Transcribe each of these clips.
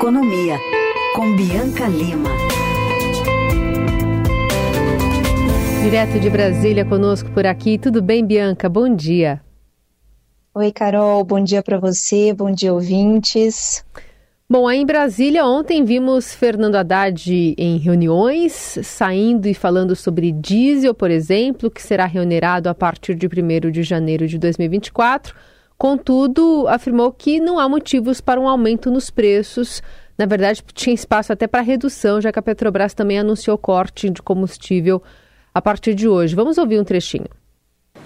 Economia, com Bianca Lima. Direto de Brasília conosco por aqui. Tudo bem, Bianca? Bom dia. Oi, Carol. Bom dia para você. Bom dia, ouvintes. Bom, aí em Brasília, ontem vimos Fernando Haddad em reuniões, saindo e falando sobre diesel, por exemplo, que será reonerado a partir de 1 de janeiro de 2024. Contudo, afirmou que não há motivos para um aumento nos preços. Na verdade, tinha espaço até para redução, já que a Petrobras também anunciou corte de combustível a partir de hoje. Vamos ouvir um trechinho.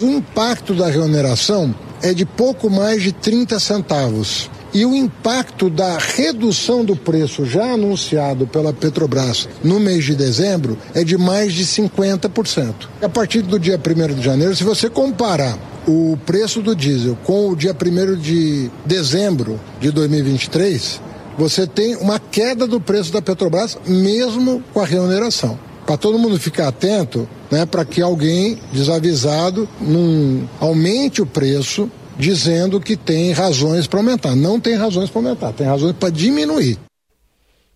O impacto da reoneração é de pouco mais de 30 centavos. E o impacto da redução do preço já anunciado pela Petrobras no mês de dezembro é de mais de 50%. A partir do dia 1 de janeiro, se você comparar o preço do diesel com o dia 1 de dezembro de 2023, você tem uma queda do preço da Petrobras, mesmo com a reoneração. Para todo mundo ficar atento, né, para que alguém desavisado não aumente o preço dizendo que tem razões para aumentar. Não tem razões para aumentar, tem razões para diminuir.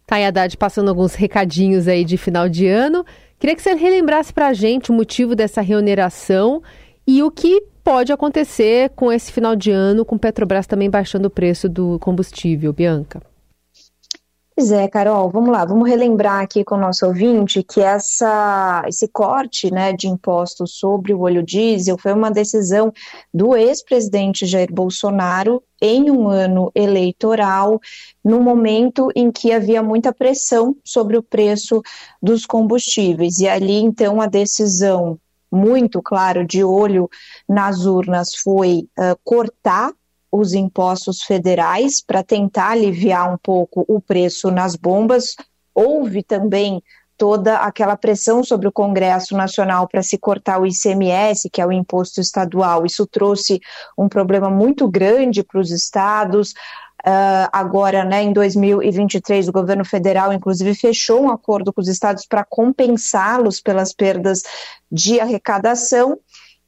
Thay Haddad passando alguns recadinhos aí de final de ano. Queria que você relembrasse para a gente o motivo dessa reoneração e o que pode acontecer com esse final de ano, com Petrobras também baixando o preço do combustível, Bianca. Pois é, Carol, vamos lá, vamos relembrar aqui com o nosso ouvinte que essa, esse corte né, de impostos sobre o óleo diesel foi uma decisão do ex-presidente Jair Bolsonaro em um ano eleitoral, no momento em que havia muita pressão sobre o preço dos combustíveis. E ali, então, a decisão muito claro de olho nas urnas foi uh, cortar os impostos federais para tentar aliviar um pouco o preço nas bombas. Houve também toda aquela pressão sobre o Congresso Nacional para se cortar o ICMS, que é o imposto estadual. Isso trouxe um problema muito grande para os estados. Uh, agora, né, em 2023, o governo federal, inclusive, fechou um acordo com os estados para compensá-los pelas perdas de arrecadação.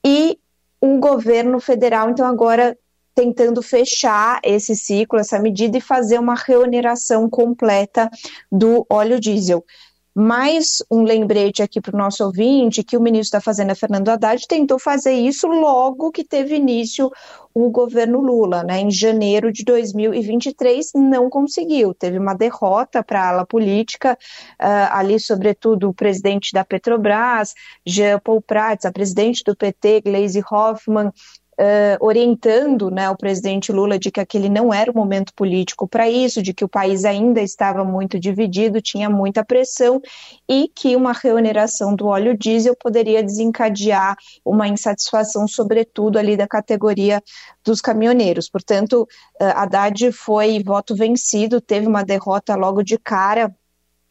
E o governo federal, então, agora tentando fechar esse ciclo, essa medida e fazer uma reoneração completa do óleo diesel. Mais um lembrete aqui para o nosso ouvinte que o ministro da Fazenda, Fernando Haddad, tentou fazer isso logo que teve início o governo Lula, né? Em janeiro de 2023, não conseguiu. Teve uma derrota para a ala política, uh, ali, sobretudo, o presidente da Petrobras, Jean Paul Prats, a presidente do PT, Gleisi Hoffmann, uh, orientando né, o presidente Lula de que aquele não era o momento político para isso, de que o país ainda estava muito dividido, tinha muita pressão e que uma reoneração do óleo diesel poderia desencadear uma insatisfação, sobretudo ali da categoria dos caminhoneiros. Portanto, uh, Haddad foi voto vencido, teve uma derrota logo de cara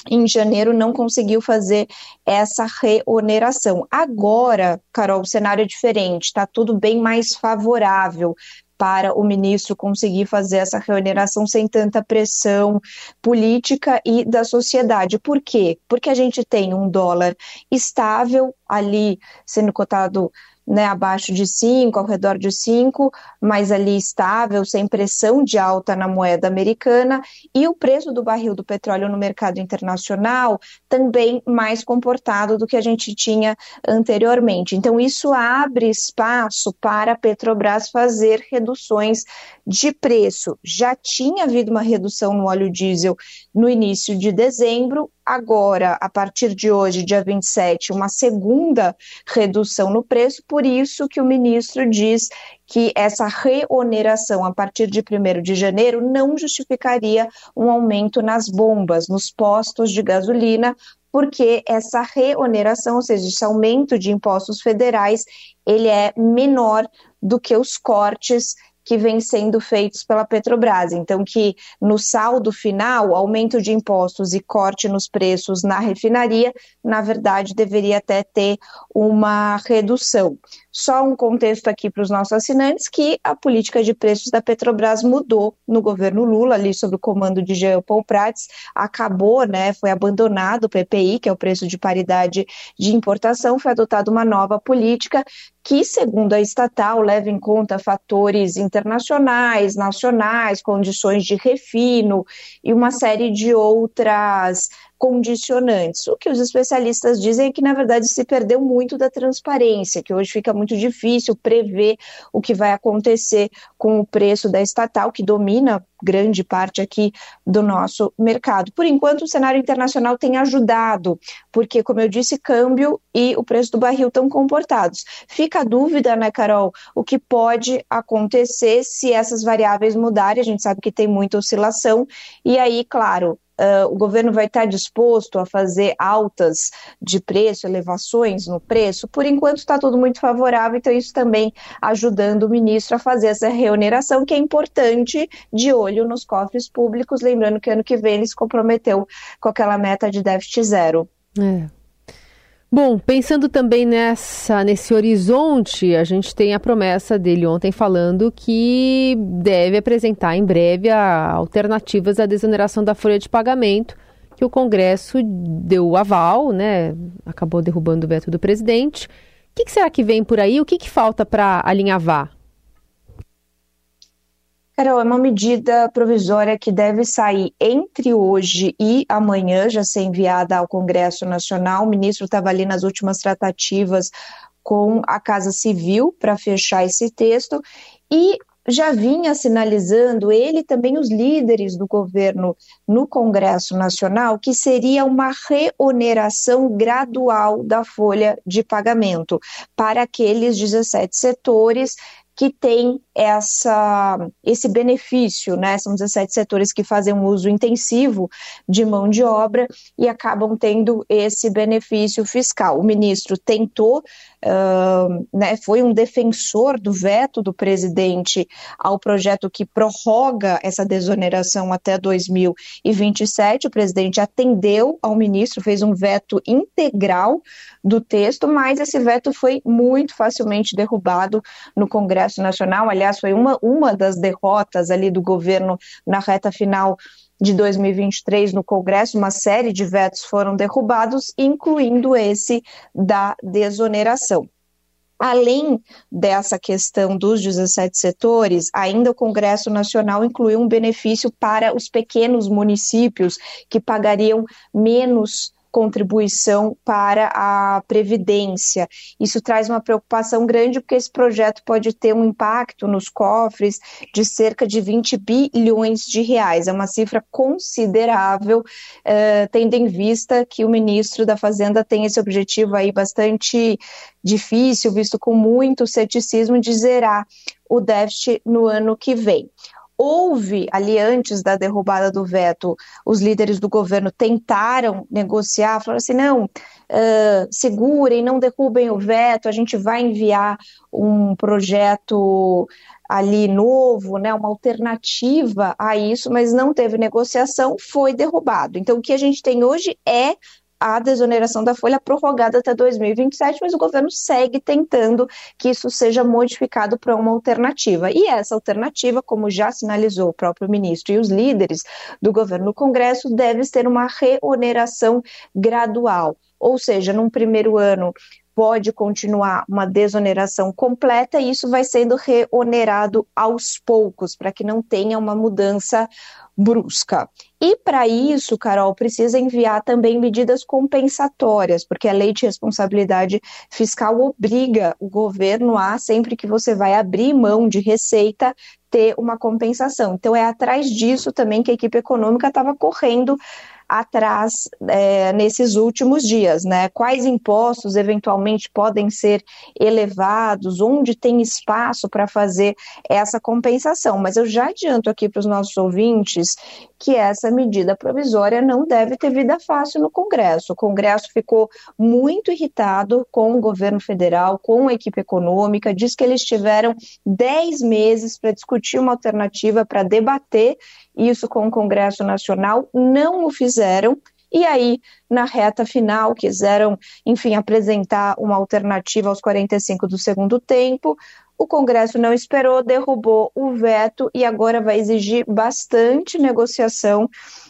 em janeiro não conseguiu fazer essa reoneração. Agora, Carol, o cenário é diferente, está tudo bem mais favorável para o ministro conseguir fazer essa reoneração sem tanta pressão política e da sociedade. Por quê? Porque a gente tem um dólar estável ali sendo cotado né, abaixo de 5, ao redor de 5, mas ali estável, sem pressão de alta na moeda americana, e o preço do barril do petróleo no mercado internacional também mais comportado do que a gente tinha anteriormente. Então, isso abre espaço para a Petrobras fazer reduções de preço. Já tinha havido uma redução no óleo diesel no início de dezembro, agora, a partir de hoje, dia 27, uma segunda redução no preço, por isso que o ministro diz que essa reoneração a partir de 1 de janeiro não justificaria um aumento nas bombas, nos postos de gasolina, porque essa reoneração, ou seja, esse aumento de impostos federais, ele é menor do que os cortes que vêm sendo feitos pela Petrobras. Então, que no saldo final, aumento de impostos e corte nos preços na refinaria, na verdade, deveria até ter uma redução. Só um contexto aqui para os nossos assinantes que a política de preços da Petrobras mudou no governo Lula, ali sob o comando de Jean Paul Prats, acabou, né, foi abandonado o PPI, que é o preço de paridade de importação, foi adotada uma nova política que, segundo a estatal, leva em conta fatores internacionais, nacionais, condições de refino e uma série de outras condicionantes. O que os especialistas dizem é que, na verdade, se perdeu muito da transparência, que hoje fica muito difícil prever o que vai acontecer com o preço da estatal, que domina grande parte aqui do nosso mercado. Por enquanto, o cenário internacional tem ajudado, porque, como eu disse, câmbio e o preço do barril estão comportados. Fica a dúvida, né, Carol, o que pode acontecer se essas variáveis mudarem. A gente sabe que tem muita oscilação, e aí, claro, uh, o governo vai estar disposto a fazer altas de preço, elevações no preço? Por enquanto está tudo muito favorável, então isso também ajudando o ministro a fazer essa reoneração, que é importante de olho nos cofres públicos, lembrando que ano que vem ele se comprometeu com aquela meta de déficit zero. É. Bom, pensando também nessa nesse horizonte, a gente tem a promessa dele ontem falando que deve apresentar em breve alternativas à desoneração da folha de pagamento, que o Congresso deu aval, né? Acabou derrubando o veto do presidente. O que, que será que vem por aí? O que, que falta para alinhavar? Carol, é uma medida provisória que deve sair entre hoje e amanhã, já ser enviada ao Congresso Nacional. O ministro estava ali nas últimas tratativas com a Casa Civil para fechar esse texto e já vinha sinalizando ele também os líderes do governo no Congresso Nacional que seria uma reoneração gradual da folha de pagamento para aqueles 17 setores que tem essa, esse benefício, né? São 17 setores que fazem um uso intensivo de mão de obra e acabam tendo esse benefício fiscal. O ministro tentou, né, foi um defensor do veto do presidente ao projeto que prorroga essa desoneração até 2027. O presidente atendeu ao ministro, fez um veto integral do texto, mas esse veto foi muito facilmente derrubado no Congresso Nacional. Aliás, foi uma, uma das derrotas ali do governo na reta final de 2023 no Congresso, uma série de vetos foram derrubados, incluindo esse da desoneração. Além dessa questão dos 17 setores, ainda o Congresso Nacional incluiu um benefício para os pequenos municípios que pagariam menos contribuição para a Previdência. Isso traz uma preocupação grande, porque esse projeto pode ter um impacto nos cofres de cerca de 20 bilhões de reais. É uma cifra considerável, uh, tendo em vista que o ministro da Fazenda tem esse objetivo aí bastante difícil, visto com muito ceticismo, de zerar o déficit no ano que vem houve ali antes da derrubada do veto, os líderes do governo tentaram negociar, falaram assim, não, uh, segurem, não derrubem o veto, a gente vai enviar um projeto ali novo, né, uma alternativa a isso, mas não teve negociação, foi derrubado. Então, o que a gente tem hoje é a desoneração da folha prorrogada até 2027, mas o governo segue tentando que isso seja modificado para uma alternativa. E essa alternativa, como já sinalizou o próprio ministro e os líderes do governo no Congresso, deve ser uma reoneração gradual. Ou seja, num primeiro ano pode continuar uma desoneração completa e isso vai sendo reonerado aos poucos, para que não tenha uma mudança brusca. E para isso, Carol, precisa enviar também medidas compensatórias, porque a lei de responsabilidade fiscal obriga o governo a, sempre que você vai abrir mão de receita, ter uma compensação. Então, é atrás disso também que a equipe econômica estava correndo atrás é, nesses últimos dias, né? Quais impostos eventualmente podem ser elevados, onde tem espaço para fazer essa compensação. Mas eu já adianto aqui para os nossos ouvintes que essa medida provisória não deve ter vida fácil no Congresso. O Congresso ficou muito irritado com o governo federal, com a equipe econômica, diz que eles tiveram 10 meses para discutir uma alternativa, para debater isso com o Congresso Nacional, não o fizeram e aí, na reta final, quiseram, enfim, apresentar uma alternativa aos 45 do segundo tempo. O Congresso não esperou, derrubou o veto e agora vai exigir bastante negociação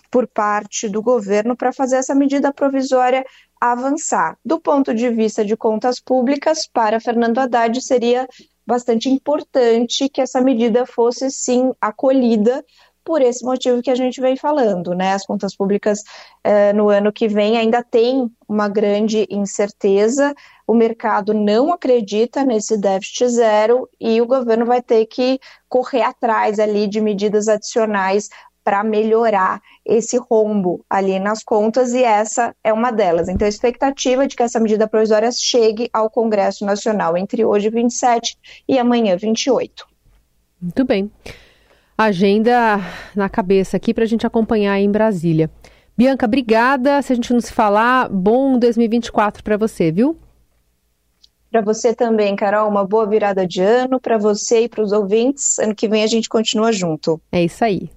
por parte do governo para fazer essa medida provisória avançar. Do ponto de vista de contas públicas, para Fernando Haddad seria bastante importante que essa medida fosse sim acolhida por esse motivo que a gente vem falando, né? As contas públicas eh, no ano que vem ainda tem uma grande incerteza, o mercado não acredita nesse déficit zero e o governo vai ter que correr atrás ali de medidas adicionais para melhorar esse rombo ali nas contas e essa é uma delas. Então, a expectativa de que essa medida provisória chegue ao Congresso Nacional entre hoje 27 e amanhã 28. Muito bem. Agenda na cabeça aqui para a gente acompanhar em Brasília. Bianca, obrigada. Se a gente não se falar, bom 2024 para você, viu? Para você também, Carol, uma boa virada de ano para você e para os ouvintes. Ano que vem a gente continua junto. É isso aí.